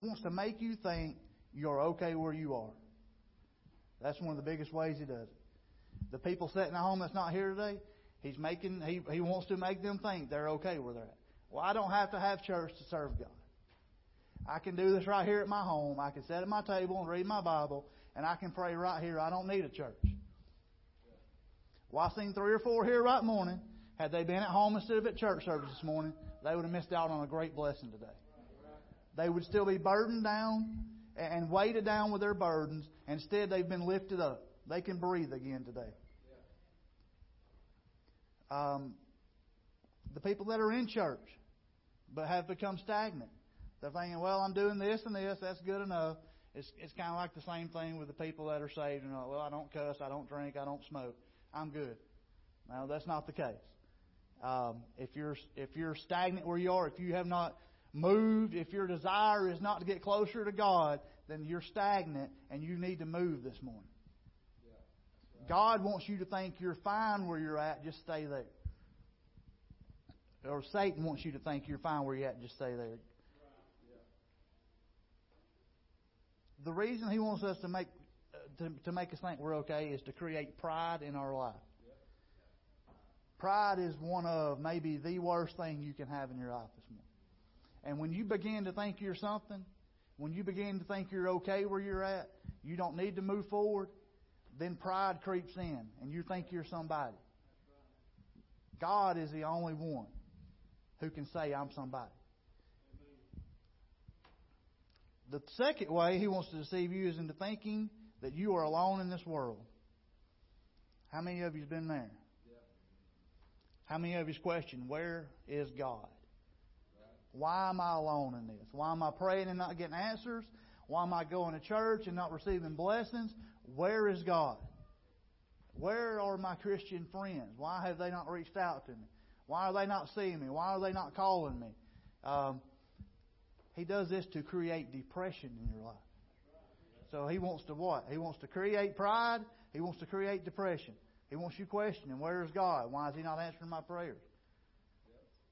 wants to make you think you're okay where you are. That's one of the biggest ways he does it. The people sitting at home that's not here today, he's making he he wants to make them think they're okay where they're at. Well, I don't have to have church to serve God. I can do this right here at my home. I can sit at my table and read my Bible, and I can pray right here. I don't need a church. Well, I seen three or four here right morning. Had they been at home instead of at church service this morning, they would have missed out on a great blessing today. They would still be burdened down and weighted down with their burdens. Instead, they've been lifted up. They can breathe again today. Um, the people that are in church but have become stagnant. They're thinking, well, I'm doing this and this, that's good enough. It's, it's kind of like the same thing with the people that are saved and, well, I don't cuss, I don't drink, I don't smoke. I'm good. No, that's not the case. Um, if you're if you're stagnant where you are, if you have not moved, if your desire is not to get closer to God, then you're stagnant and you need to move this morning. God wants you to think you're fine where you're at, just stay there. Or Satan wants you to think you're fine where you're at, just stay there. The reason he wants us to make to, to make us think we're okay is to create pride in our life. Pride is one of maybe the worst thing you can have in your life this morning. And when you begin to think you're something, when you begin to think you're okay where you're at, you don't need to move forward, then pride creeps in and you think you're somebody. God is the only one who can say, I'm somebody. The second way he wants to deceive you is into thinking that you are alone in this world. How many of you have been there? How many of you question, where is God? Why am I alone in this? Why am I praying and not getting answers? Why am I going to church and not receiving blessings? Where is God? Where are my Christian friends? Why have they not reached out to me? Why are they not seeing me? Why are they not calling me? Um, he does this to create depression in your life. So he wants to what? He wants to create pride. He wants to create depression. He wants you questioning, where is God? Why is He not answering my prayers?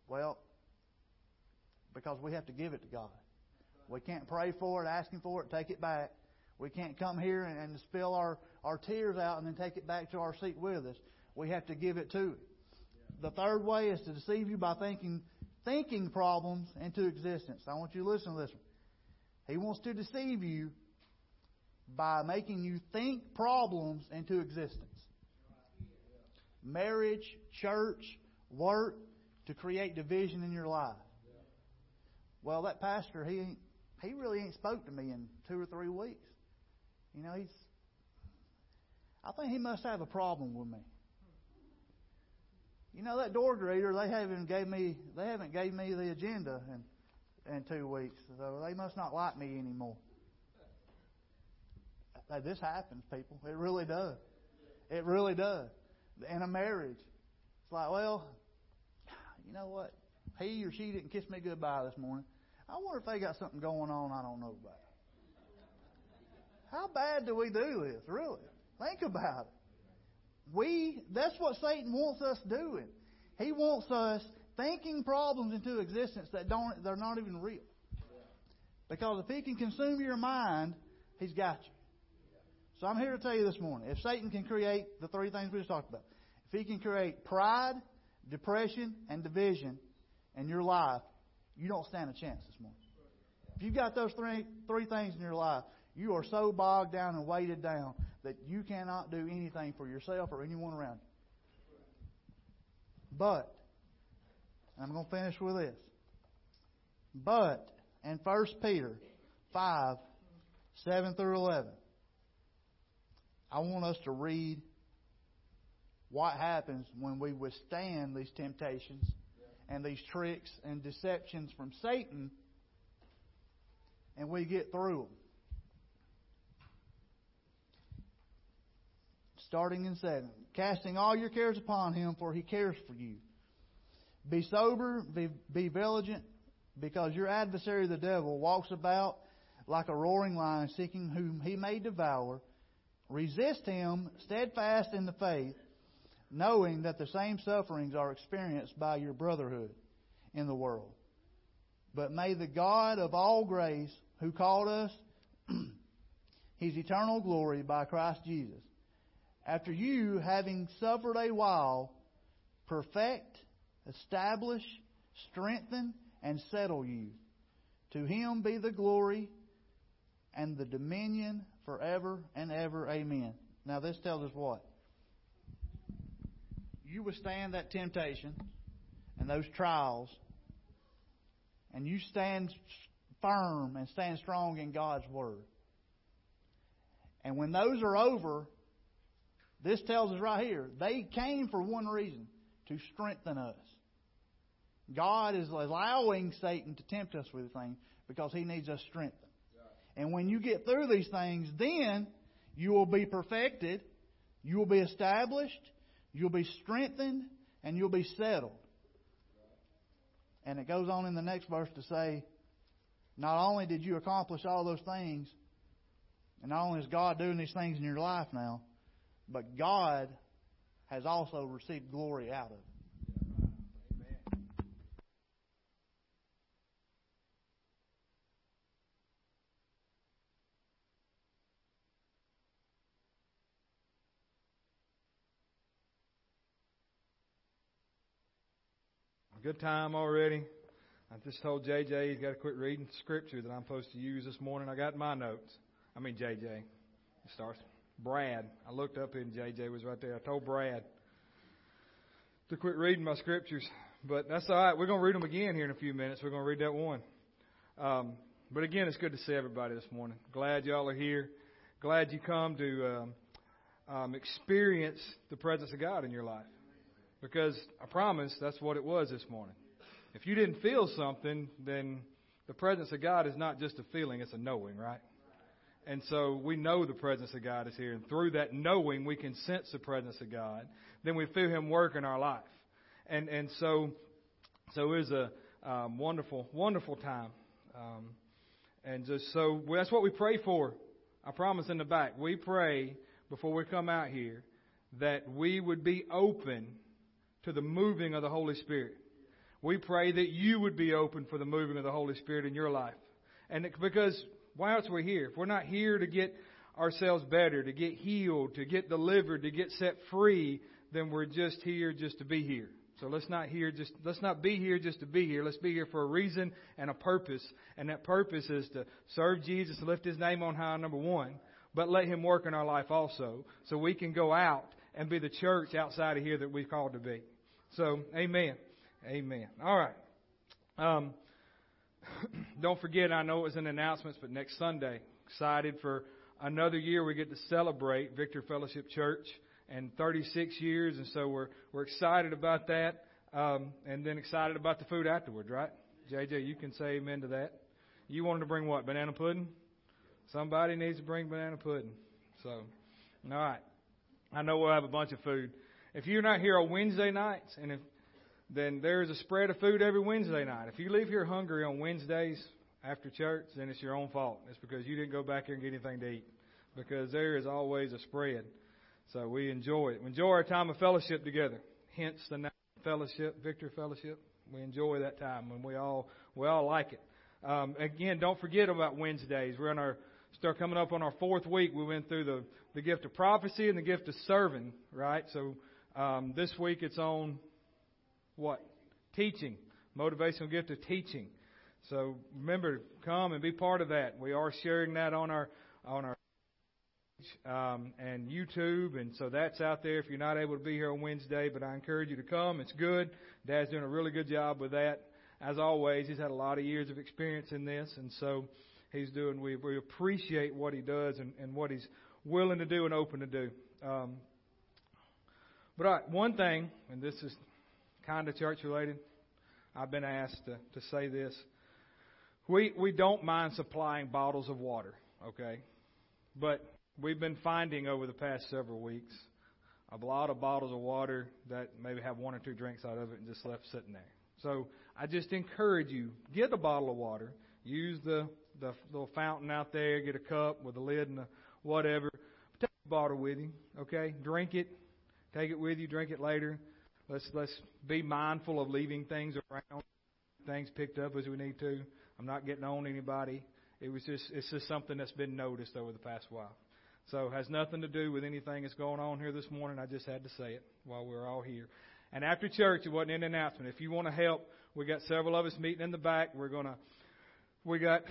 Well, because we have to give it to God. We can't pray for it, ask Him for it, take it back. We can't come here and, and spill our, our tears out and then take it back to our seat with us. We have to give it to Him. The third way is to deceive you by thinking thinking problems into existence. I want you to listen to this one. He wants to deceive you by making you think problems into existence. Marriage, church, work, to create division in your life. Well, that pastor, he he really ain't spoke to me in two or three weeks. You know, he's. I think he must have a problem with me. You know that door greeter, they haven't gave me they haven't gave me the agenda in in two weeks, so they must not like me anymore. This happens, people. It really does. It really does. In a marriage, it's like, well, you know what? He or she didn't kiss me goodbye this morning. I wonder if they got something going on I don't know about. How bad do we do this, really? Think about it. We, that's what Satan wants us doing. He wants us thinking problems into existence that don't, they're not even real. Because if he can consume your mind, he's got you. So I'm here to tell you this morning if Satan can create the three things we just talked about, if he can create pride, depression, and division in your life, you don't stand a chance this morning. If you've got those three, three things in your life, you are so bogged down and weighted down that you cannot do anything for yourself or anyone around you. But, I'm going to finish with this. But, in 1 Peter 5, 7 through 11, I want us to read what happens when we withstand these temptations and these tricks and deceptions from Satan and we get through them. Starting in 7. Casting all your cares upon him, for he cares for you. Be sober, be, be vigilant, because your adversary, the devil, walks about like a roaring lion, seeking whom he may devour. Resist him, steadfast in the faith, knowing that the same sufferings are experienced by your brotherhood in the world. But may the God of all grace, who called us his eternal glory by Christ Jesus. After you, having suffered a while, perfect, establish, strengthen, and settle you. To him be the glory and the dominion forever and ever. Amen. Now, this tells us what? You withstand that temptation and those trials, and you stand firm and stand strong in God's Word. And when those are over, this tells us right here, they came for one reason to strengthen us. God is allowing Satan to tempt us with things because he needs us strengthened. And when you get through these things, then you will be perfected, you will be established, you'll be strengthened, and you'll be settled. And it goes on in the next verse to say, not only did you accomplish all those things, and not only is God doing these things in your life now, but God has also received glory out of it. Good time already. I just told JJ he's got to quit reading scripture that I'm supposed to use this morning. I got my notes. I mean JJ. It starts Brad. I looked up and JJ was right there. I told Brad to quit reading my scriptures, but that's all right. We're going to read them again here in a few minutes. We're going to read that one. Um, but again, it's good to see everybody this morning. Glad y'all are here. Glad you come to um, um, experience the presence of God in your life. Because I promise that's what it was this morning. If you didn't feel something, then the presence of God is not just a feeling, it's a knowing, right? And so we know the presence of God is here. And through that knowing, we can sense the presence of God. Then we feel Him work in our life. And, and so, so it was a um, wonderful, wonderful time. Um, and just so that's what we pray for. I promise in the back. We pray before we come out here that we would be open to the moving of the Holy Spirit. We pray that you would be open for the moving of the Holy Spirit in your life. And because why else we're here? If we're not here to get ourselves better, to get healed, to get delivered, to get set free, then we're just here just to be here. So let's not here just let's not be here just to be here. Let's be here for a reason and a purpose. And that purpose is to serve Jesus, lift his name on high, number one, but let him work in our life also. So we can go out and be the church outside of here that we've called to be. So, amen. Amen. All right. Um, don't forget, I know it was in announcements, but next Sunday, excited for another year we get to celebrate Victory Fellowship Church and 36 years, and so we're we're excited about that, um, and then excited about the food afterwards, right? JJ, you can say amen to that. You wanted to bring what? Banana pudding? Somebody needs to bring banana pudding. So, all right. I know we'll have a bunch of food. If you're not here on Wednesday nights, and if then there's a spread of food every Wednesday night. If you leave here hungry on Wednesdays after church, then it's your own fault. It's because you didn't go back here and get anything to eat. Because there is always a spread. So we enjoy it. We enjoy our time of fellowship together. Hence the name fellowship, Victory Fellowship. We enjoy that time and we all we all like it. Um, again, don't forget about Wednesdays. We're in our start coming up on our fourth week. We went through the the gift of prophecy and the gift of serving, right? So um, this week it's on what? Teaching. Motivational gift of teaching. So remember, come and be part of that. We are sharing that on our on our um, and YouTube, and so that's out there. If you're not able to be here on Wednesday, but I encourage you to come. It's good. Dad's doing a really good job with that. As always, he's had a lot of years of experience in this, and so he's doing. We we appreciate what he does and, and what he's willing to do and open to do. Um, but one thing, and this is kind of church related, I've been asked to, to say this. We we don't mind supplying bottles of water, okay? But we've been finding over the past several weeks a lot of bottles of water that maybe have one or two drinks out of it and just left sitting there. So I just encourage you, get a bottle of water, use the the little fountain out there, get a cup with a lid and a whatever. Take a bottle with you, okay? Drink it, Take it with you, drink it later. Let's let's be mindful of leaving things around, things picked up as we need to. I'm not getting on anybody. It was just it's just something that's been noticed over the past while. So it has nothing to do with anything that's going on here this morning. I just had to say it while we are all here. And after church, it wasn't an announcement. If you want to help, we got several of us meeting in the back. We're gonna we got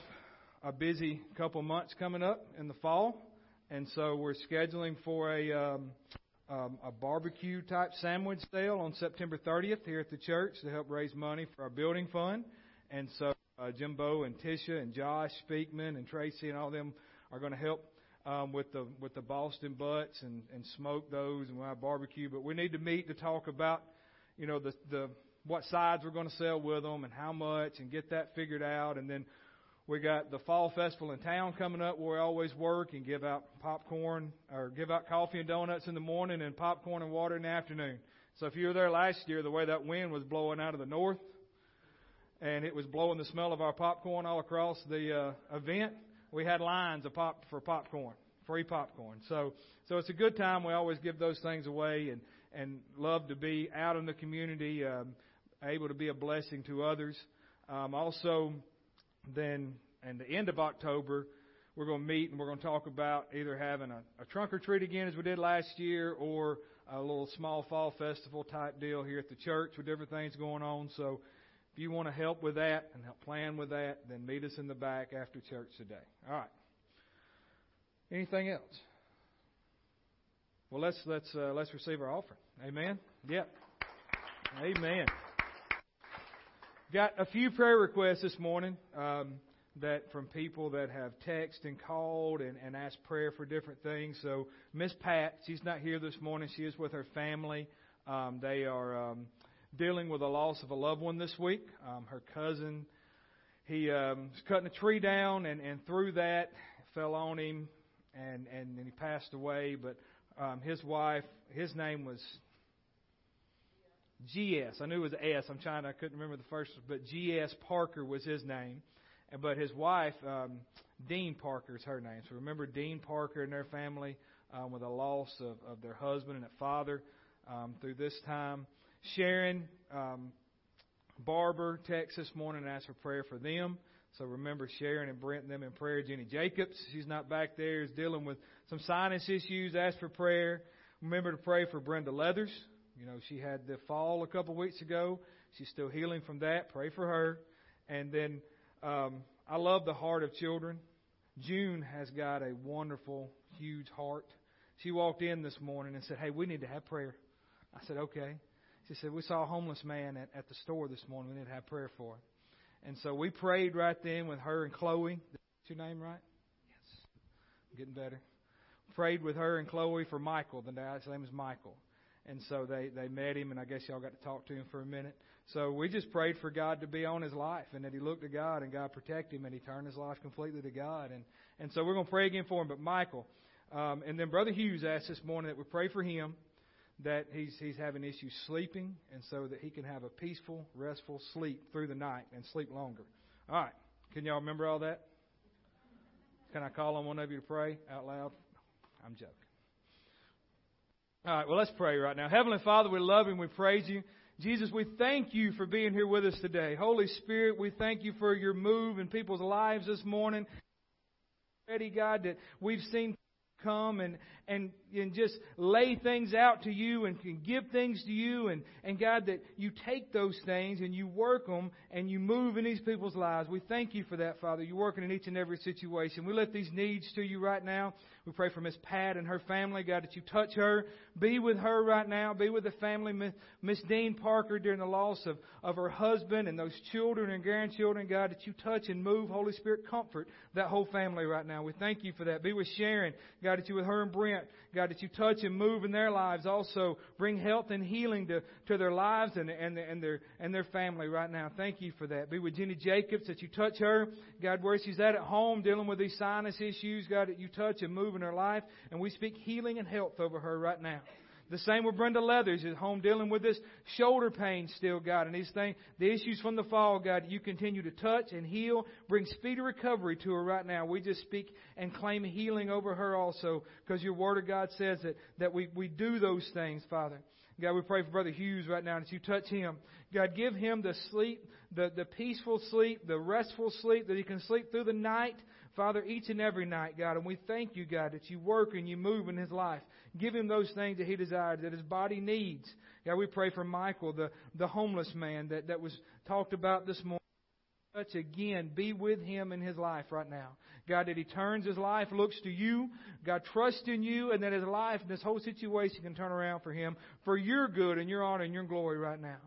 a busy couple months coming up in the fall, and so we're scheduling for a um, um, a barbecue type sandwich sale on September 30th here at the church to help raise money for our building fund. And so uh, Jimbo and Tisha and Josh Speakman and Tracy and all them are going to help um, with the with the Boston butts and, and smoke those and our barbecue. But we need to meet to talk about, you know, the the what sides we're going to sell with them and how much and get that figured out. And then we got the fall festival in town coming up where we always work and give out popcorn or give out coffee and donuts in the morning and popcorn and water in the afternoon. So if you were there last year, the way that wind was blowing out of the north and it was blowing the smell of our popcorn all across the uh, event, we had lines of pop for popcorn, free popcorn. So, so it's a good time. We always give those things away and, and love to be out in the community, um, able to be a blessing to others. Um, also, then, in the end of October, we're going to meet and we're going to talk about either having a, a trunk or treat again as we did last year or a little small fall festival type deal here at the church with different things going on. So if you want to help with that and help plan with that, then meet us in the back after church today. All right. Anything else? Well, let's let's uh, let's receive our offering. Amen. Yep. Amen. Got a few prayer requests this morning um, that from people that have texted and called and, and asked prayer for different things. So Miss Pat, she's not here this morning. She is with her family. Um, they are um, dealing with the loss of a loved one this week. Um, her cousin, he um, was cutting a tree down, and, and through that fell on him, and and, and he passed away. But um, his wife, his name was G.S. I knew it was S. I'm trying. I couldn't remember the first, but G.S. Parker was his name, but his wife, um, Dean Parker, is her name. So remember Dean Parker and their family um, with a loss of, of their husband and a father um, through this time. Sharon um, Barber text this morning and asked for prayer for them. So remember Sharon and Brent them in prayer. Jenny Jacobs, she's not back there, is dealing with some sinus issues. Ask for prayer. Remember to pray for Brenda Leathers. You know, she had the fall a couple weeks ago. She's still healing from that. Pray for her. And then um, I love the heart of children. June has got a wonderful, huge heart. She walked in this morning and said, Hey, we need to have prayer. I said, Okay. She said, We saw a homeless man at, at the store this morning. We need to have prayer for him. And so we prayed right then with her and Chloe. That's your name right? Yes. I'm getting better. Prayed with her and Chloe for Michael. The guy's name is Michael. And so they, they met him, and I guess y'all got to talk to him for a minute. So we just prayed for God to be on his life and that he looked to God and God protect him and he turned his life completely to God. And, and so we're going to pray again for him. But Michael, um, and then Brother Hughes asked this morning that we pray for him that he's he's having issues sleeping, and so that he can have a peaceful, restful sleep through the night and sleep longer. All right, can y'all remember all that? Can I call on one of you to pray out loud? I'm joking. All right, well, let's pray right now. Heavenly Father, we love you and we praise you. Jesus, we thank you for being here with us today. Holy Spirit, we thank you for your move in people's lives this morning. Ready, God, that we've seen come and, and, and just lay things out to you and can give things to you. And, and God, that you take those things and you work them and you move in these people's lives. We thank you for that, Father. You're working in each and every situation. We lift these needs to you right now. We pray for Miss Pat and her family, God, that you touch her. Be with her right now. Be with the family, Miss Dean Parker, during the loss of, of her husband and those children and grandchildren, God, that you touch and move. Holy Spirit, comfort that whole family right now. We thank you for that. Be with Sharon, God, that you with her and Brent, God, that you touch and move in their lives. Also, bring health and healing to, to their lives and, and, and, their, and their family right now. Thank you for that. Be with Jenny Jacobs, that you touch her. God, where she's at at home dealing with these sinus issues, God, that you touch and move in her life. And we speak healing and health over her right now. The same with Brenda Leathers at home dealing with this shoulder pain still, God. And these things, the issues from the fall, God, you continue to touch and heal, bring speedy recovery to her right now. We just speak and claim healing over her also because your word of God says that, that we, we do those things, Father. God, we pray for Brother Hughes right now that you touch him. God, give him the sleep, the, the peaceful sleep, the restful sleep that he can sleep through the night Father, each and every night, God, and we thank you, God, that you work and you move in his life. Give him those things that he desires, that his body needs. God, we pray for Michael, the, the homeless man that, that was talked about this morning. Touch again, be with him in his life right now. God, that he turns his life, looks to you, God, trust in you, and that his life, and this whole situation can turn around for him for your good and your honor and your glory right now.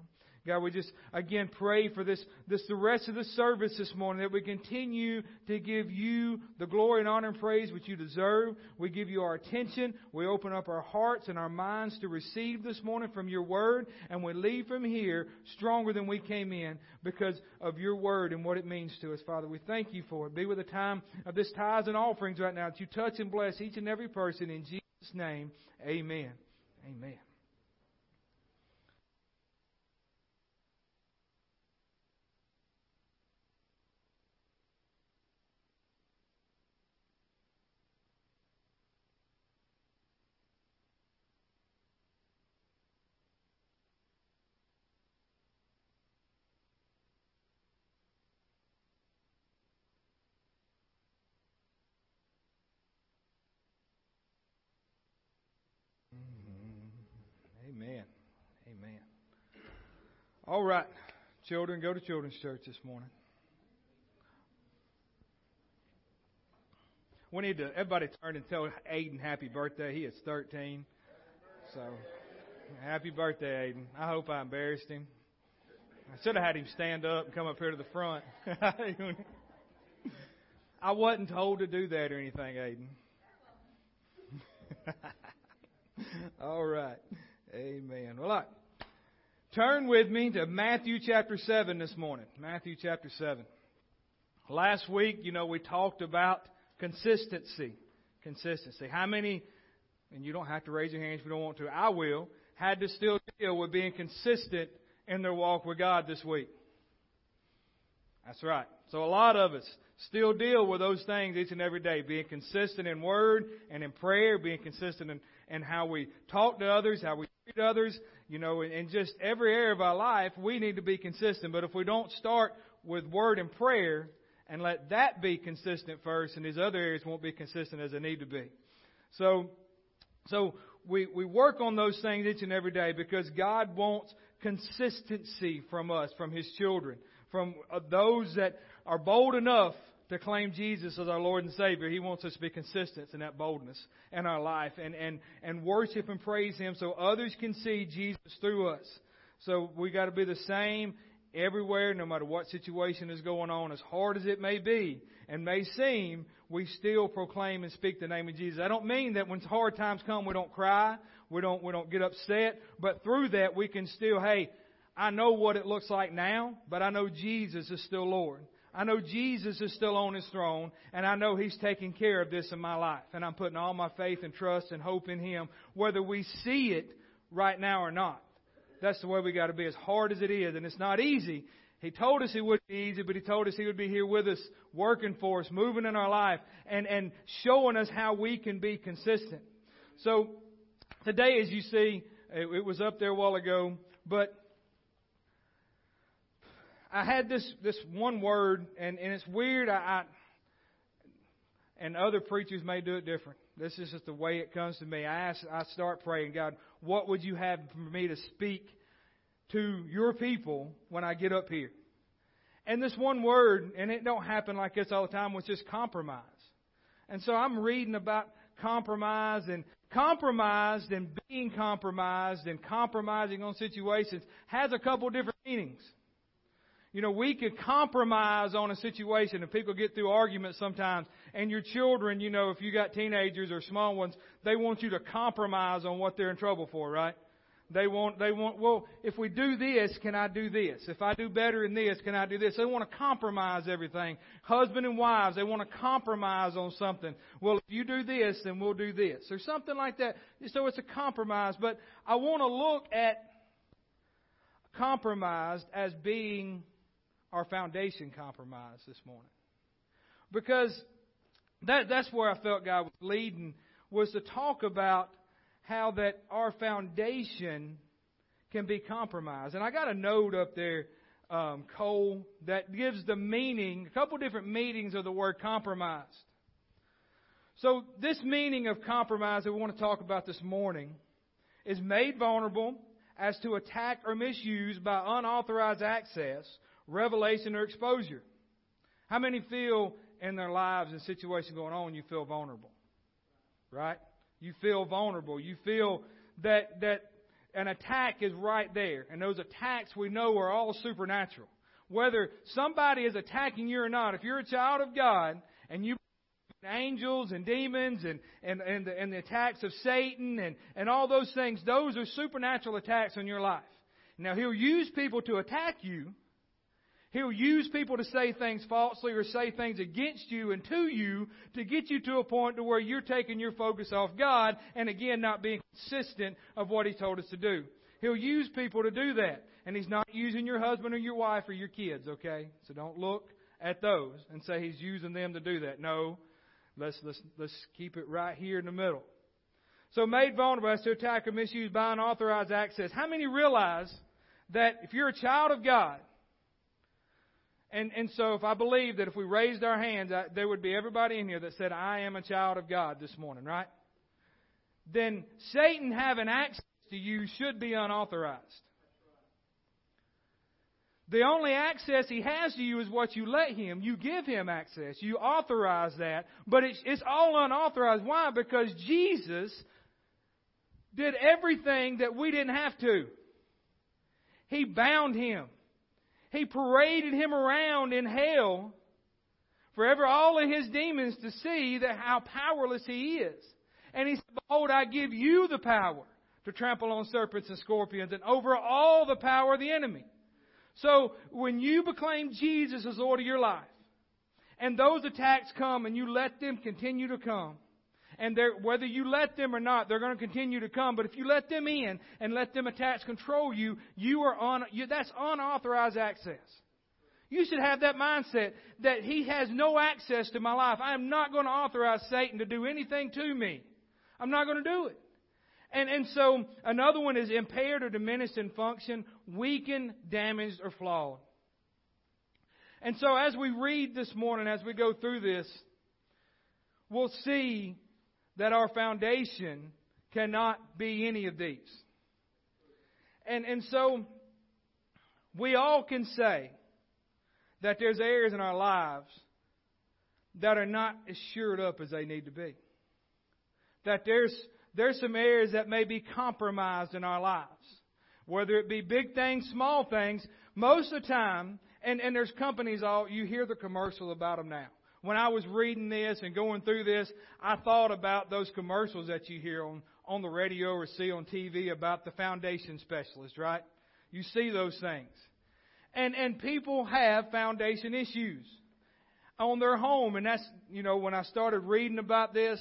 God, we just again pray for this, this the rest of the service this morning that we continue to give you the glory and honor and praise which you deserve. We give you our attention. We open up our hearts and our minds to receive this morning from your word, and we leave from here stronger than we came in because of your word and what it means to us, Father. We thank you for it. Be with the time of this tithes and offerings right now that you touch and bless each and every person in Jesus' name. Amen. Amen. Amen. Amen. All right. Children, go to children's church this morning. We need to, everybody turn and tell Aiden happy birthday. He is 13. So, happy birthday, Aiden. I hope I embarrassed him. I should have had him stand up and come up here to the front. I wasn't told to do that or anything, Aiden. All right. Amen. Well, I, turn with me to Matthew chapter 7 this morning. Matthew chapter 7. Last week, you know, we talked about consistency. Consistency. How many, and you don't have to raise your hands if you don't want to, I will, had to still deal with being consistent in their walk with God this week? That's right. So a lot of us still deal with those things each and every day, being consistent in word and in prayer, being consistent in, in how we talk to others, how we treat others, you know, in, just every area of our life, we need to be consistent. But if we don't start with word and prayer and let that be consistent first, and these other areas won't be consistent as they need to be. So, so we, we work on those things each and every day because God wants consistency from us, from His children, from uh, those that are bold enough to claim Jesus as our Lord and Savior. He wants us to be consistent in that boldness in our life and, and, and worship and praise Him so others can see Jesus through us. So we got to be the same everywhere, no matter what situation is going on, as hard as it may be and may seem, we still proclaim and speak the name of Jesus. I don't mean that when hard times come, we don't cry, we don't, we don't get upset, but through that we can still, hey, I know what it looks like now, but I know Jesus is still Lord. I know Jesus is still on his throne, and I know he's taking care of this in my life. And I'm putting all my faith and trust and hope in him, whether we see it right now or not. That's the way we got to be, as hard as it is. And it's not easy. He told us it wouldn't be easy, but he told us he would be here with us, working for us, moving in our life, and, and showing us how we can be consistent. So, today, as you see, it, it was up there a while ago, but I had this this one word, and and it's weird. I, I and other preachers may do it different. This is just the way it comes to me. I ask, I start praying, God, what would you have for me to speak to your people when I get up here? And this one word, and it don't happen like this all the time, was just compromise. And so I'm reading about compromise and compromised and being compromised and compromising on situations has a couple different meanings. You know, we could compromise on a situation and people get through arguments sometimes. And your children, you know, if you got teenagers or small ones, they want you to compromise on what they're in trouble for, right? They want, they want, well, if we do this, can I do this? If I do better in this, can I do this? They want to compromise everything. Husband and wives, they want to compromise on something. Well, if you do this, then we'll do this. Or something like that. So it's a compromise. But I want to look at compromised as being our foundation compromise this morning. Because that, that's where I felt God was leading, was to talk about how that our foundation can be compromised. And I got a note up there um, Cole that gives the meaning, a couple different meanings of the word compromised. So, this meaning of compromise that we want to talk about this morning is made vulnerable as to attack or misuse by unauthorized access, revelation, or exposure. How many feel in their lives and situations going on you feel vulnerable? Right? You feel vulnerable. You feel that that an attack is right there. And those attacks we know are all supernatural. Whether somebody is attacking you or not, if you're a child of God and you angels and demons and, and, and, the, and the attacks of Satan and, and all those things, those are supernatural attacks on your life. Now, he'll use people to attack you. He'll use people to say things falsely or say things against you and to you to get you to a point to where you're taking your focus off God and again not being consistent of what He told us to do. He'll use people to do that. And He's not using your husband or your wife or your kids, okay? So don't look at those and say He's using them to do that. No, Let's, let's, let's keep it right here in the middle. So made vulnerable as to attack or misuse by unauthorized access. How many realize that if you're a child of God, and, and so if I believe that if we raised our hands, I, there would be everybody in here that said, I am a child of God this morning, right? Then Satan having access to you should be unauthorized. The only access he has to you is what you let him. You give him access. You authorize that. But it's, it's all unauthorized. Why? Because Jesus did everything that we didn't have to. He bound him. He paraded him around in hell for ever all of his demons to see that how powerless he is. And he said, Behold, I give you the power to trample on serpents and scorpions and over all the power of the enemy. So when you proclaim Jesus as Lord of your life, and those attacks come and you let them continue to come, and whether you let them or not, they're going to continue to come. But if you let them in and let them attach control you, you are on. You, that's unauthorized access. You should have that mindset that he has no access to my life. I am not going to authorize Satan to do anything to me. I'm not going to do it. And, and so another one is impaired or diminished in function, weakened, damaged, or flawed. And so as we read this morning, as we go through this, we'll see that our foundation cannot be any of these. And, and so we all can say that there's areas in our lives that are not as shored up as they need to be. That there's there's some areas that may be compromised in our lives. Whether it be big things, small things, most of the time, and, and there's companies all, you hear the commercial about them now. When I was reading this and going through this, I thought about those commercials that you hear on, on the radio or see on TV about the foundation specialist, right? You see those things. And, and people have foundation issues on their home. And that's, you know, when I started reading about this,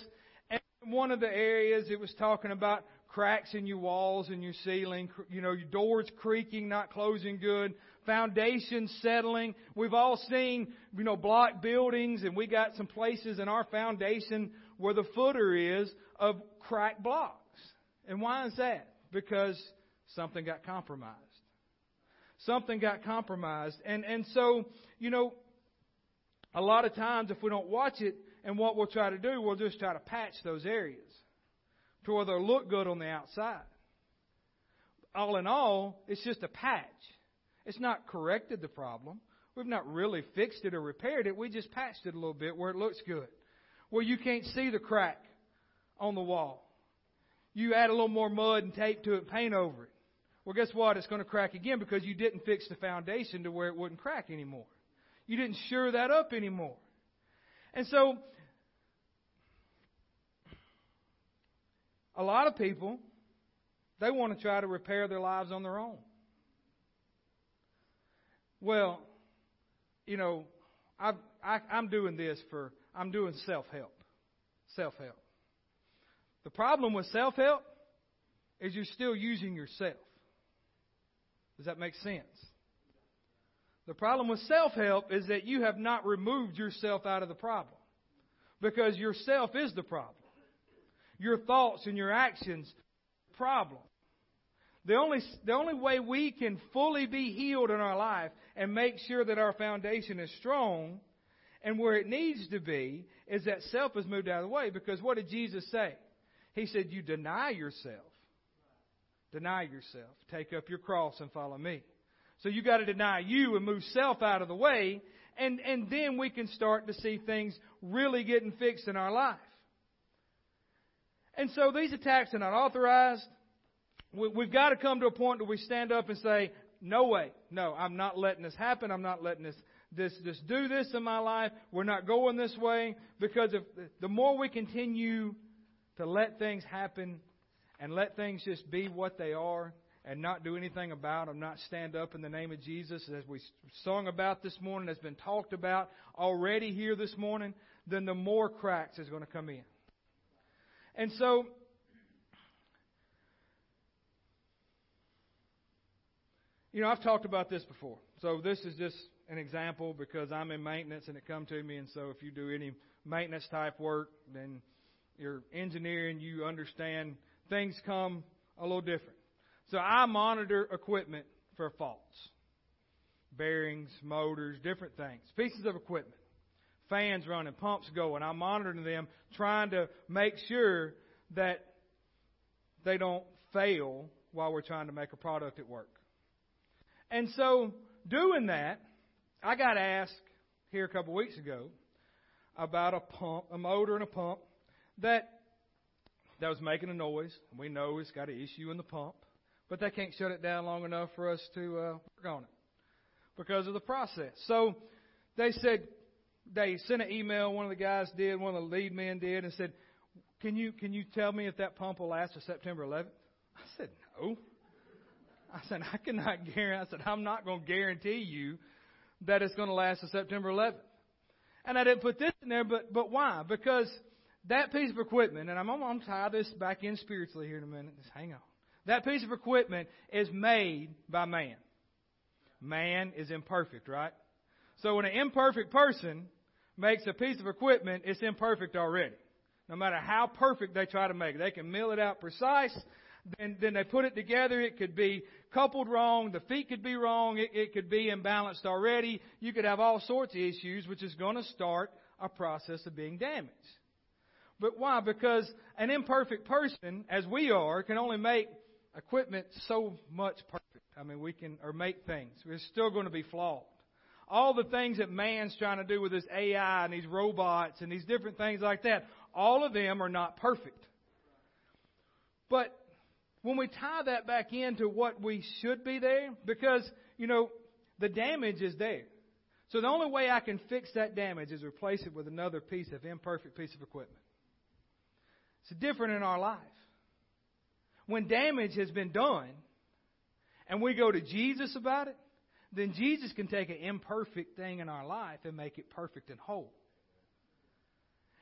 and one of the areas it was talking about cracks in your walls and your ceiling, you know, your doors creaking, not closing good, foundations settling. We've all seen, you know, block buildings and we got some places in our foundation where the footer is of cracked blocks. And why is that? Because something got compromised. Something got compromised. And, and so, you know, a lot of times if we don't watch it, and what we'll try to do, we'll just try to patch those areas to where they'll look good on the outside. All in all, it's just a patch. It's not corrected the problem. We've not really fixed it or repaired it. We just patched it a little bit where it looks good. Where you can't see the crack on the wall. You add a little more mud and tape to it, paint over it. Well, guess what? It's going to crack again because you didn't fix the foundation to where it wouldn't crack anymore. You didn't sure that up anymore. And so A lot of people, they want to try to repair their lives on their own. Well, you know, I've, I, I'm doing this for, I'm doing self help. Self help. The problem with self help is you're still using yourself. Does that make sense? The problem with self help is that you have not removed yourself out of the problem. Because yourself is the problem your thoughts and your actions problem. The only, the only way we can fully be healed in our life and make sure that our foundation is strong and where it needs to be is that self is moved out of the way. Because what did Jesus say? He said, You deny yourself. Deny yourself. Take up your cross and follow me. So you got to deny you and move self out of the way, and, and then we can start to see things really getting fixed in our life. And so these attacks are not authorized. We, we've got to come to a point where we stand up and say, no way. No, I'm not letting this happen. I'm not letting this, this, this do this in my life. We're not going this way. Because if, the more we continue to let things happen and let things just be what they are and not do anything about them, not stand up in the name of Jesus, as we sung about this morning, has been talked about already here this morning, then the more cracks is going to come in. And so, you know, I've talked about this before. So this is just an example because I'm in maintenance and it come to me. And so if you do any maintenance type work, then you're engineering, you understand things come a little different. So I monitor equipment for faults. Bearings, motors, different things. Pieces of equipment. Fans running, pumps going. I'm monitoring them, trying to make sure that they don't fail while we're trying to make a product at work. And so, doing that, I got asked here a couple weeks ago about a pump, a motor and a pump that that was making a noise. We know it's got an issue in the pump, but they can't shut it down long enough for us to uh, work on it because of the process. So they said they sent an email. One of the guys did. One of the lead men did, and said, "Can you can you tell me if that pump will last to September 11th?" I said, "No." I said, "I cannot guarantee." I said, "I'm not going to guarantee you that it's going to last to September 11th." And I didn't put this in there, but but why? Because that piece of equipment, and I'm, I'm going to tie this back in spiritually here in a minute. Just hang on. That piece of equipment is made by man. Man is imperfect, right? So when an imperfect person makes a piece of equipment, it's imperfect already. No matter how perfect they try to make it, they can mill it out precise. Then, then they put it together. It could be coupled wrong. The feet could be wrong. It, it could be imbalanced already. You could have all sorts of issues, which is going to start a process of being damaged. But why? Because an imperfect person, as we are, can only make equipment so much perfect. I mean, we can, or make things. We're still going to be flawed. All the things that man's trying to do with this AI and these robots and these different things like that, all of them are not perfect. But when we tie that back into what we should be there, because, you know, the damage is there. So the only way I can fix that damage is replace it with another piece of imperfect piece of equipment. It's different in our life. When damage has been done and we go to Jesus about it, then Jesus can take an imperfect thing in our life and make it perfect and whole.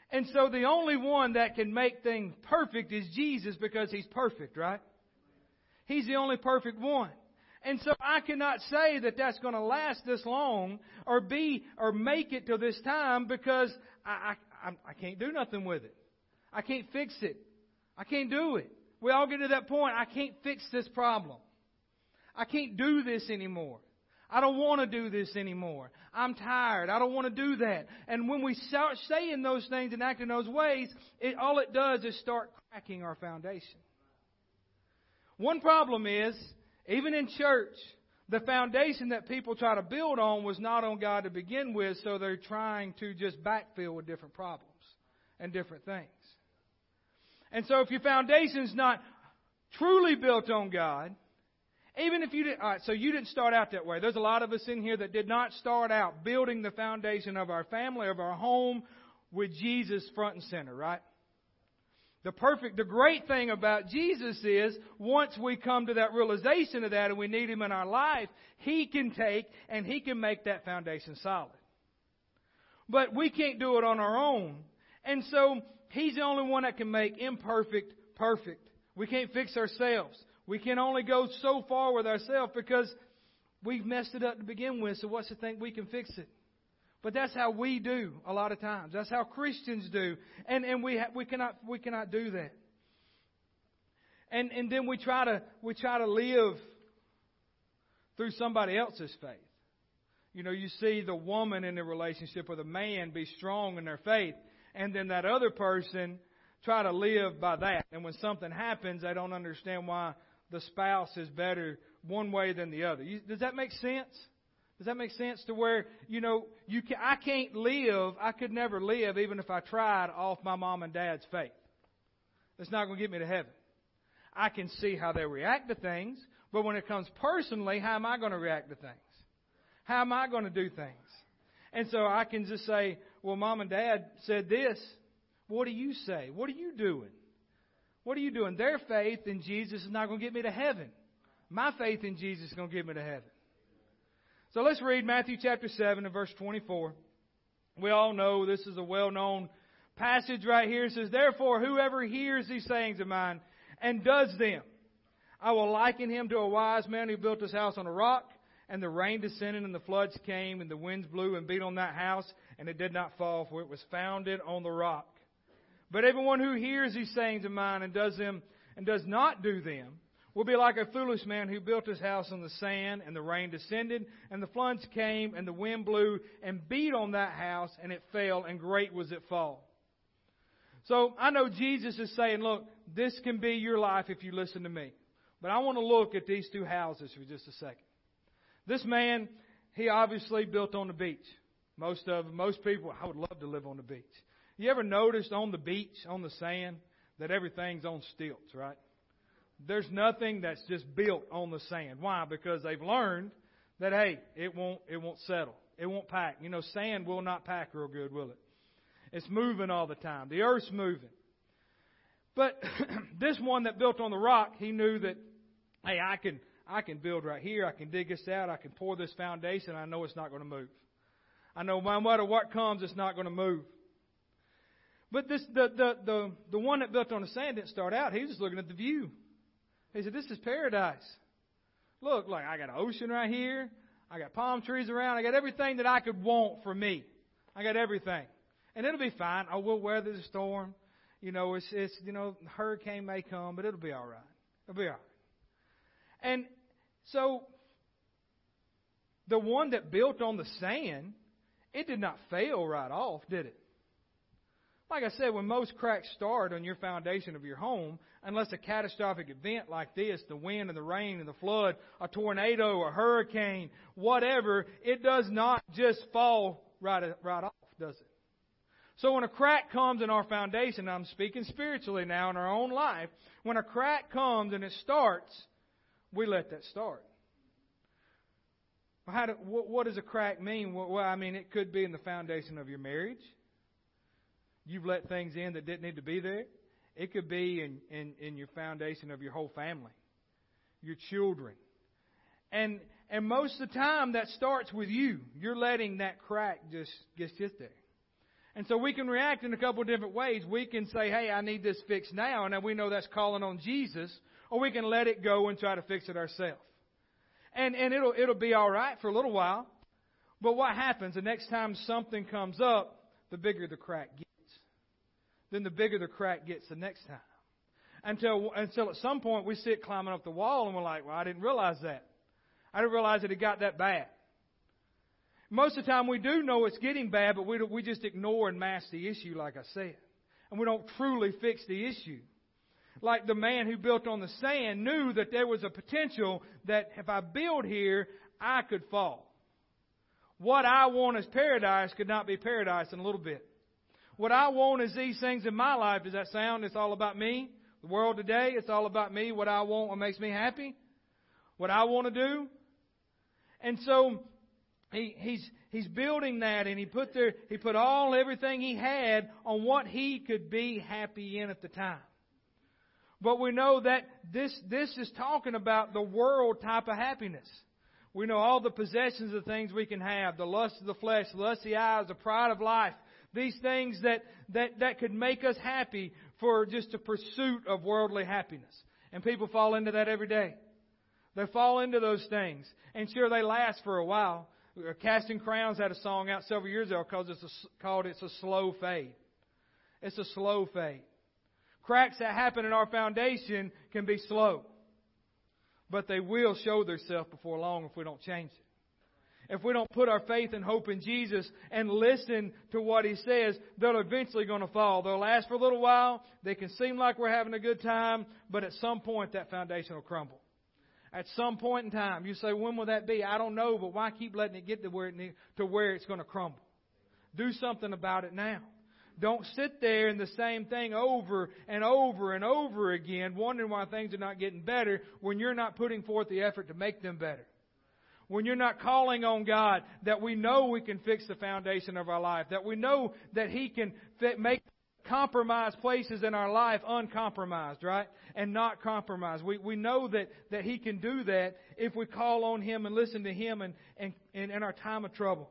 And so the only one that can make things perfect is Jesus because he's perfect, right? He's the only perfect one. And so I cannot say that that's going to last this long or be or make it to this time because I, I, I can't do nothing with it. I can't fix it. I can't do it. We all get to that point. I can't fix this problem. I can't do this anymore. I don't want to do this anymore. I'm tired. I don't want to do that. And when we start saying those things and acting those ways, it, all it does is start cracking our foundation. One problem is, even in church, the foundation that people try to build on was not on God to begin with, so they're trying to just backfill with different problems and different things. And so if your foundation's not truly built on God, even if you didn't, all right, so you didn't start out that way. There's a lot of us in here that did not start out building the foundation of our family, of our home, with Jesus front and center, right? The perfect, the great thing about Jesus is once we come to that realization of that and we need Him in our life, He can take and He can make that foundation solid. But we can't do it on our own. And so He's the only one that can make imperfect perfect. We can't fix ourselves. We can only go so far with ourselves because we've messed it up to begin with. So what's the thing we can fix it? But that's how we do a lot of times. That's how Christians do, and and we ha- we cannot we cannot do that. And and then we try to we try to live through somebody else's faith. You know, you see the woman in a relationship with a man be strong in their faith, and then that other person try to live by that. And when something happens, they don't understand why the spouse is better one way than the other. You, does that make sense? Does that make sense to where, you know, you can, I can't live, I could never live even if I tried off my mom and dad's faith. It's not going to get me to heaven. I can see how they react to things, but when it comes personally, how am I going to react to things? How am I going to do things? And so I can just say, well, mom and dad said this. What do you say? What are you doing? What are you doing? Their faith in Jesus is not going to get me to heaven. My faith in Jesus is going to get me to heaven. So let's read Matthew chapter 7 and verse 24. We all know this is a well known passage right here. It says, Therefore, whoever hears these sayings of mine and does them, I will liken him to a wise man who built his house on a rock, and the rain descended, and the floods came, and the winds blew and beat on that house, and it did not fall, for it was founded on the rock. But everyone who hears these sayings of mine and does them and does not do them will be like a foolish man who built his house on the sand, and the rain descended, and the floods came, and the wind blew and beat on that house, and it fell, and great was its fall. So I know Jesus is saying, look, this can be your life if you listen to me. But I want to look at these two houses for just a second. This man, he obviously built on the beach. Most of most people, I would love to live on the beach. You ever noticed on the beach, on the sand, that everything's on stilts, right? There's nothing that's just built on the sand. Why? Because they've learned that hey, it won't it won't settle. It won't pack. You know, sand will not pack real good, will it? It's moving all the time. The earth's moving. But this one that built on the rock, he knew that hey, I can I can build right here. I can dig this out. I can pour this foundation. I know it's not going to move. I know no matter what comes, it's not going to move. But this, the, the, the, the one that built on the sand didn't start out. He was just looking at the view. He said, This is paradise. Look, like I got an ocean right here. I got palm trees around. I got everything that I could want for me. I got everything. And it'll be fine. Oh, I will weather the storm. You know, it's, it's you know, hurricane may come, but it'll be all right. It'll be all right. And so, the one that built on the sand, it did not fail right off, did it? Like I said, when most cracks start on your foundation of your home, unless a catastrophic event like this, the wind and the rain and the flood, a tornado, a hurricane, whatever, it does not just fall right, right off, does it? So when a crack comes in our foundation, I'm speaking spiritually now in our own life, when a crack comes and it starts, we let that start. How do, what, what does a crack mean? Well, I mean, it could be in the foundation of your marriage. You've let things in that didn't need to be there. It could be in, in, in your foundation of your whole family, your children. And, and most of the time, that starts with you. You're letting that crack just, just sit there. And so we can react in a couple of different ways. We can say, hey, I need this fixed now, and we know that's calling on Jesus, or we can let it go and try to fix it ourselves. And, and it'll, it'll be alright for a little while. But what happens? The next time something comes up, the bigger the crack gets then the bigger the crack gets the next time. Until, until at some point we sit climbing up the wall and we're like, well, I didn't realize that. I didn't realize that it got that bad. Most of the time we do know it's getting bad, but we, we just ignore and mask the issue, like I said. And we don't truly fix the issue. Like the man who built on the sand knew that there was a potential that if I build here, I could fall. What I want as paradise could not be paradise in a little bit. What I want is these things in my life. Does that sound? It's all about me. The world today, it's all about me. What I want, what makes me happy. What I want to do. And so he, he's he's building that, and he put there he put all everything he had on what he could be happy in at the time. But we know that this this is talking about the world type of happiness. We know all the possessions of things we can have, the lust of the flesh, the lust of the eyes, the pride of life, these things that, that, that could make us happy for just a pursuit of worldly happiness. And people fall into that every day. They fall into those things. And sure, they last for a while. Uh, Casting Crowns had a song out several years ago called it's a, called It's a Slow Fade. It's a slow fade. Cracks that happen in our foundation can be slow, but they will show themselves before long if we don't change it. If we don't put our faith and hope in Jesus and listen to what He says, they're eventually going to fall. They'll last for a little while. They can seem like we're having a good time, but at some point that foundation will crumble. At some point in time, you say, when will that be? I don't know, but why keep letting it get to where, it, to where it's going to crumble? Do something about it now. Don't sit there in the same thing over and over and over again, wondering why things are not getting better when you're not putting forth the effort to make them better. When you're not calling on God that we know we can fix the foundation of our life, that we know that He can make compromised places in our life uncompromised, right? And not compromised. We, we know that, that He can do that if we call on Him and listen to Him and, and, and in our time of trouble.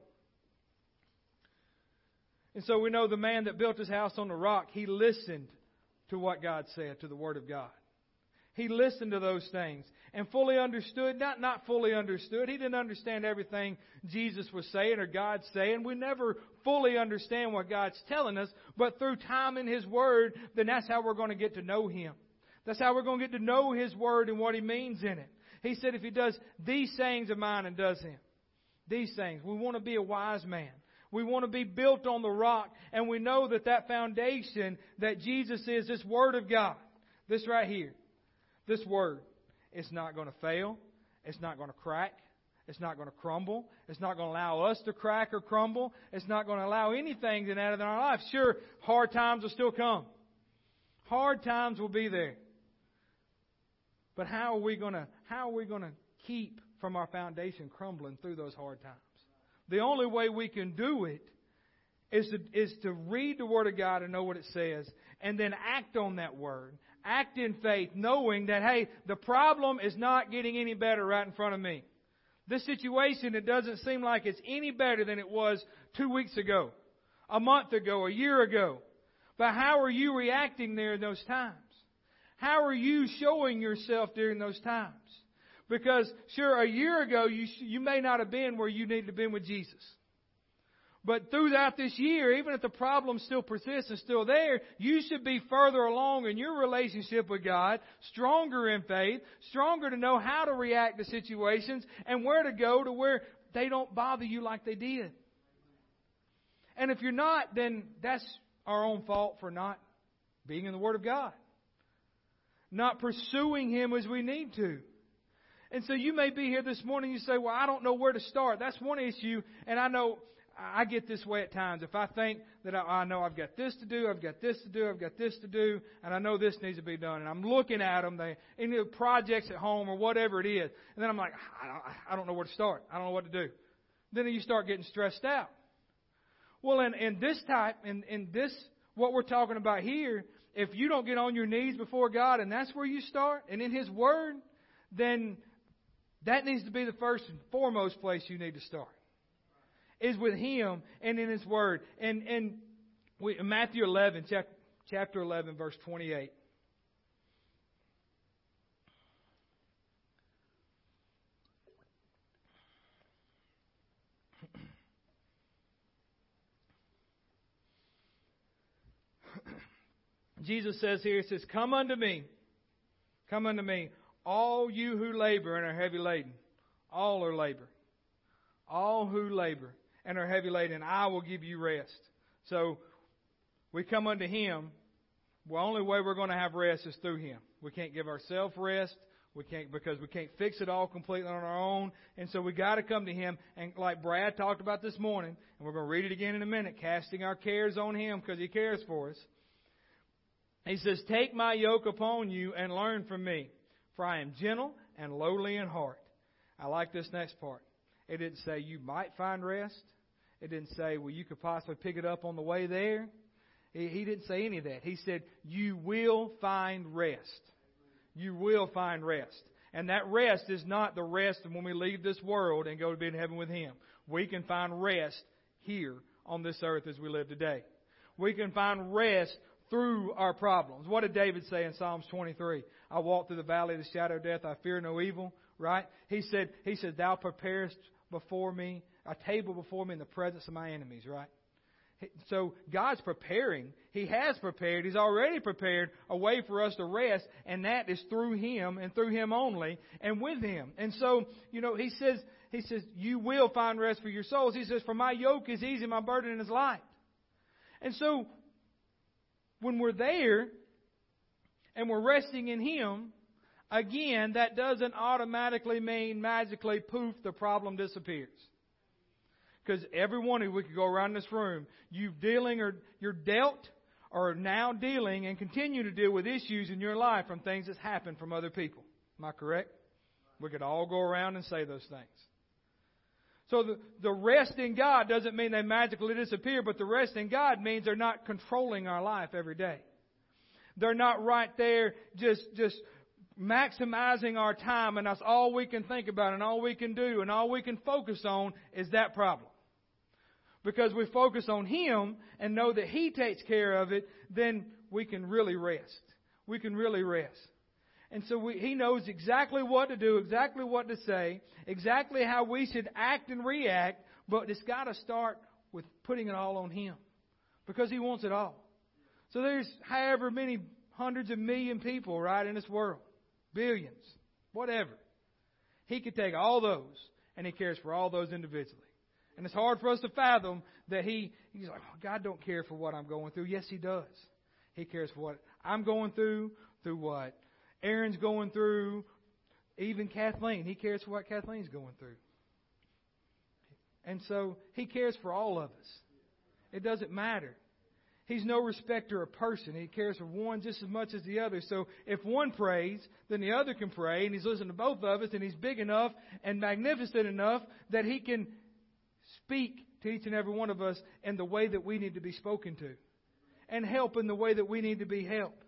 And so we know the man that built his house on the rock, he listened to what God said, to the Word of God. He listened to those things and fully understood, not, not fully understood. He didn't understand everything Jesus was saying or God saying. We never fully understand what God's telling us, but through time in His Word, then that's how we're going to get to know Him. That's how we're going to get to know His Word and what He means in it. He said if He does these sayings of mine and does them, these things, we want to be a wise man. We want to be built on the rock, and we know that that foundation that Jesus is, this Word of God, this right here, this Word, it's not going to fail. It's not going to crack. It's not going to crumble. It's not going to allow us to crack or crumble. It's not going to allow anything to happen in our life. Sure, hard times will still come. Hard times will be there. But how are we going to how are we going to keep from our foundation crumbling through those hard times? The only way we can do it is to, is to read the Word of God and know what it says, and then act on that Word. Act in faith, knowing that, hey, the problem is not getting any better right in front of me. This situation, it doesn't seem like it's any better than it was two weeks ago, a month ago, a year ago. But how are you reacting there in those times? How are you showing yourself during those times? Because sure, a year ago you you may not have been where you needed to be with Jesus. But throughout this year, even if the problem still persists and still there, you should be further along in your relationship with God, stronger in faith, stronger to know how to react to situations and where to go to where they don't bother you like they did. And if you're not, then that's our own fault for not being in the Word of God. Not pursuing Him as we need to. And so you may be here this morning, you say, well, I don't know where to start. That's one issue, and I know I get this way at times. If I think that I, I know I've got this to do, I've got this to do, I've got this to do, and I know this needs to be done, and I'm looking at them, they, any projects at home or whatever it is, and then I'm like, I don't, I don't know where to start. I don't know what to do. Then you start getting stressed out. Well, in, in this type, in, in this, what we're talking about here, if you don't get on your knees before God and that's where you start, and in His Word, then that needs to be the first and foremost place you need to start. Is with Him and in His Word. And and we, Matthew 11, chapter 11, verse 28. Jesus says here, He says, Come unto me. Come unto me, all you who labor and are heavy laden, all are labor. All who labor and are heavy laden, I will give you rest. So we come unto Him. The only way we're going to have rest is through Him. We can't give ourselves rest. We can't because we can't fix it all completely on our own. And so we got to come to Him. And like Brad talked about this morning, and we're going to read it again in a minute, casting our cares on Him because He cares for us. He says, Take my yoke upon you and learn from me. For I am gentle and lowly in heart. I like this next part. It didn't say you might find rest. It didn't say, well, you could possibly pick it up on the way there. He didn't say any of that. He said, you will find rest. You will find rest. And that rest is not the rest of when we leave this world and go to be in heaven with Him. We can find rest here on this earth as we live today. We can find rest through our problems. What did David say in Psalms 23? I walk through the valley of the shadow of death, I fear no evil, right? He said, he said, thou preparest before me a table before me in the presence of my enemies, right? So God's preparing. He has prepared. He's already prepared a way for us to rest, and that is through Him and through Him only and with Him. And so, you know, He says, He says, you will find rest for your souls. He says, for my yoke is easy, my burden is light. And so, when we're there and we're resting in Him, again, that doesn't automatically mean magically, poof, the problem disappears. Because every one of you, we could go around this room, you dealing or you're dealt or now dealing and continue to deal with issues in your life from things that's happened from other people. Am I correct? We could all go around and say those things. So the, the rest in God doesn't mean they magically disappear, but the rest in God means they're not controlling our life every day. They're not right there just, just maximizing our time and that's all we can think about and all we can do and all we can focus on is that problem because we focus on Him and know that He takes care of it, then we can really rest. We can really rest. And so we, He knows exactly what to do, exactly what to say, exactly how we should act and react, but it's got to start with putting it all on Him because He wants it all. So there's however many hundreds of million people, right, in this world, billions, whatever. He could take all those and He cares for all those individually. And it's hard for us to fathom that he, he's like, oh, God don't care for what I'm going through. Yes, he does. He cares for what I'm going through, through what Aaron's going through, even Kathleen. He cares for what Kathleen's going through. And so he cares for all of us. It doesn't matter. He's no respecter of person. He cares for one just as much as the other. So if one prays, then the other can pray, and he's listening to both of us, and he's big enough and magnificent enough that he can speak to each and every one of us in the way that we need to be spoken to and help in the way that we need to be helped.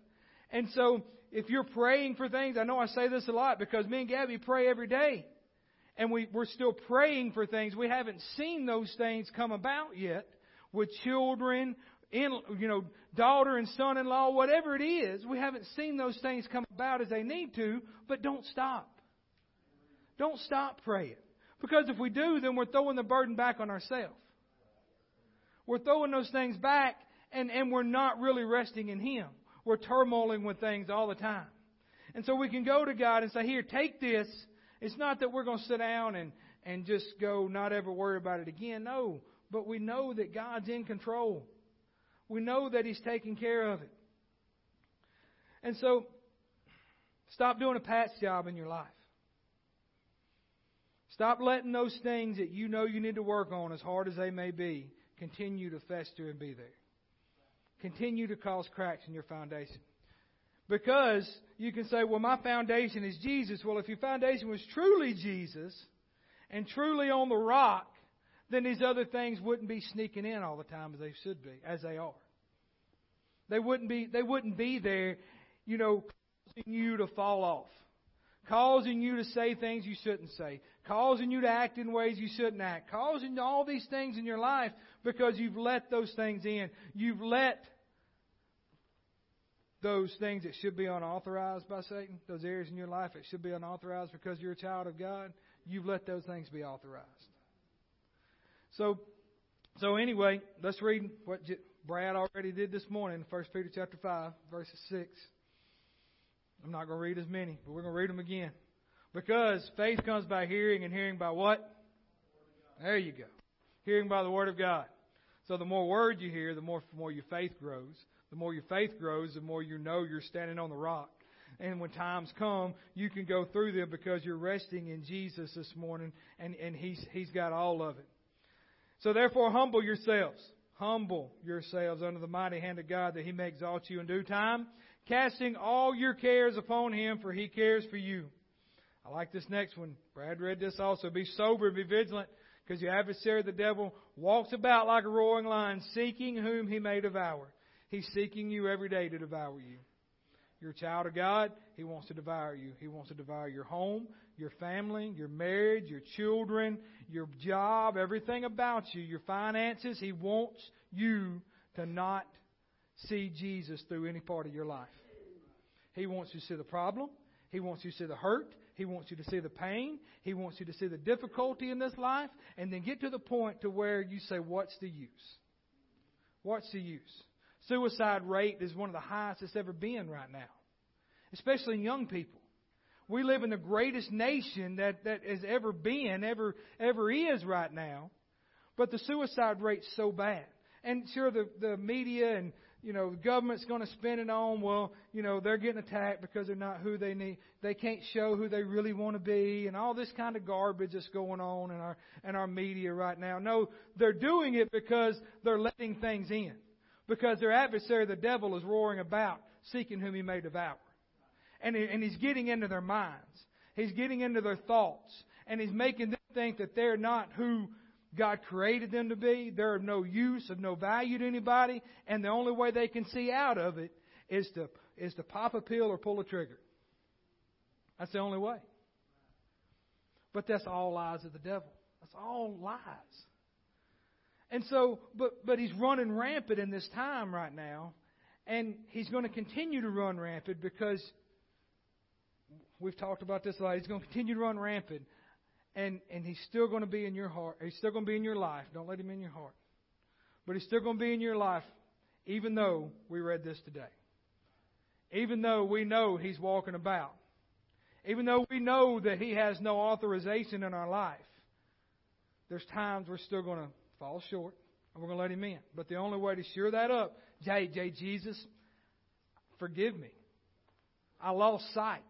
And so, if you're praying for things, I know I say this a lot because me and Gabby pray every day. And we, we're still praying for things. We haven't seen those things come about yet with children, in, you know, daughter and son-in-law, whatever it is. We haven't seen those things come about as they need to, but don't stop. Don't stop praying. Because if we do, then we're throwing the burden back on ourselves. We're throwing those things back and, and we're not really resting in Him. We're turmoiling with things all the time. And so we can go to God and say, Here, take this. It's not that we're going to sit down and, and just go, not ever worry about it again. No. But we know that God's in control. We know that He's taking care of it. And so, stop doing a patch job in your life. Stop letting those things that you know you need to work on, as hard as they may be, continue to fester and be there. Continue to cause cracks in your foundation. Because you can say, well, my foundation is Jesus. Well, if your foundation was truly Jesus and truly on the rock, then these other things wouldn't be sneaking in all the time as they should be, as they are. They wouldn't be, they wouldn't be there, you know, causing you to fall off causing you to say things you shouldn't say, causing you to act in ways you shouldn't act, causing all these things in your life because you've let those things in. You've let those things that should be unauthorized by Satan, those areas in your life that should be unauthorized because you're a child of God, you've let those things be authorized. So, so anyway, let's read what Brad already did this morning, 1 Peter chapter 5, verses 6. I'm not going to read as many, but we're going to read them again. Because faith comes by hearing, and hearing by what? There you go. Hearing by the Word of God. So the more word you hear, the more, the more your faith grows. The more your faith grows, the more you know you're standing on the rock. And when times come, you can go through them because you're resting in Jesus this morning, and, and he's, he's got all of it. So therefore, humble yourselves. Humble yourselves under the mighty hand of God that He may exalt you in due time casting all your cares upon him, for he cares for you. I like this next one. Brad read this also. Be sober, be vigilant, because your adversary, the devil, walks about like a roaring lion, seeking whom he may devour. He's seeking you every day to devour you. You're a child of God. He wants to devour you. He wants to devour your home, your family, your marriage, your children, your job, everything about you, your finances. He wants you to not see Jesus through any part of your life. He wants you to see the problem. He wants you to see the hurt. He wants you to see the pain. He wants you to see the difficulty in this life and then get to the point to where you say, what's the use? What's the use? Suicide rate is one of the highest it's ever been right now, especially in young people. We live in the greatest nation that, that has ever been, ever, ever is right now. But the suicide rate's so bad. And sure, the, the media and you know, the government's going to spend it on, well, you know, they're getting attacked because they're not who they need. They can't show who they really want to be and all this kind of garbage that's going on in our, in our media right now. No, they're doing it because they're letting things in. Because their adversary, the devil, is roaring about, seeking whom he may devour. And, he, and he's getting into their minds. He's getting into their thoughts. And he's making them think that they're not who God created them to be. They're of no use, of no value to anybody, and the only way they can see out of it is to is to pop a pill or pull a trigger. That's the only way. But that's all lies of the devil. That's all lies. And so, but but he's running rampant in this time right now, and he's going to continue to run rampant because we've talked about this a lot. He's going to continue to run rampant and, and he's still going to be in your heart. He's still going to be in your life. Don't let him in your heart. But he's still going to be in your life, even though we read this today. Even though we know he's walking about. Even though we know that he has no authorization in our life. There's times we're still going to fall short, and we're going to let him in. But the only way to sure that up, J, J, Jesus, forgive me. I lost sight.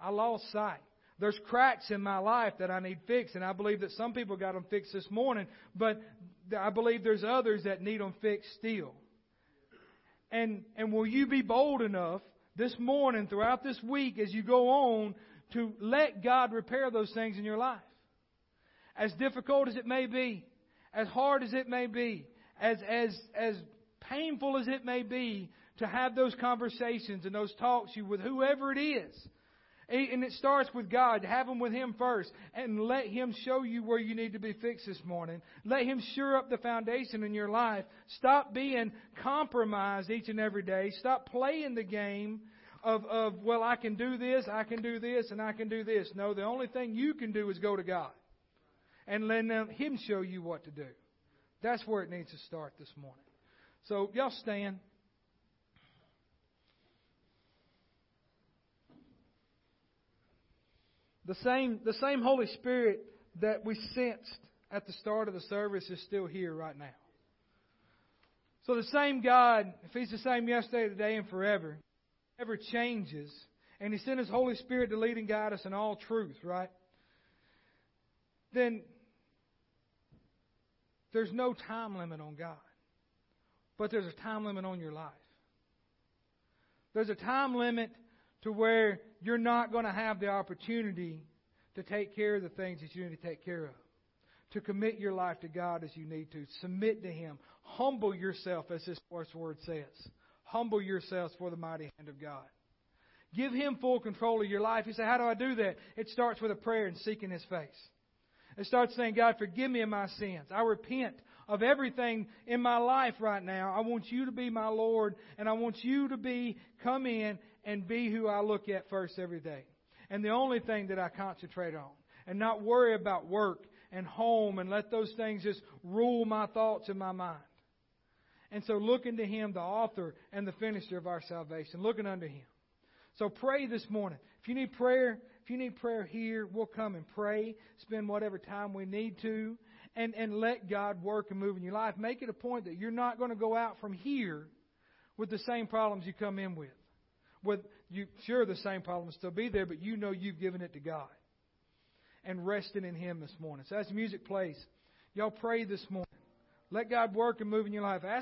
I lost sight. There's cracks in my life that I need fixed, and I believe that some people got them fixed this morning, but I believe there's others that need them fixed still. And, and will you be bold enough this morning, throughout this week, as you go on, to let God repair those things in your life? As difficult as it may be, as hard as it may be, as, as, as painful as it may be, to have those conversations and those talks you with whoever it is and it starts with God. Have them with Him first. And let Him show you where you need to be fixed this morning. Let Him sure up the foundation in your life. Stop being compromised each and every day. Stop playing the game of, of, well, I can do this, I can do this, and I can do this. No, the only thing you can do is go to God. And let Him show you what to do. That's where it needs to start this morning. So, y'all stand. The same, the same Holy Spirit that we sensed at the start of the service is still here right now. So the same God, if He's the same yesterday, today, and forever, never changes, and He sent His Holy Spirit to lead and guide us in all truth, right? Then there's no time limit on God. But there's a time limit on your life. There's a time limit to where you're not going to have the opportunity to take care of the things that you need to take care of. To commit your life to God as you need to. Submit to Him. Humble yourself, as this word says. Humble yourselves for the mighty hand of God. Give Him full control of your life. You say, How do I do that? It starts with a prayer and seeking His face. It starts saying, God, forgive me of my sins. I repent of everything in my life right now. I want you to be my Lord, and I want you to be, come in and be who I look at first every day. And the only thing that I concentrate on. And not worry about work and home and let those things just rule my thoughts in my mind. And so looking to Him, the author and the finisher of our salvation, looking unto Him. So pray this morning. If you need prayer, if you need prayer here, we'll come and pray, spend whatever time we need to, and, and let God work and move in your life. Make it a point that you're not going to go out from here with the same problems you come in with with you sure the same problem will still be there, but you know you've given it to God. And resting in Him this morning. So as music plays, y'all pray this morning. Let God work and move in your life. Ask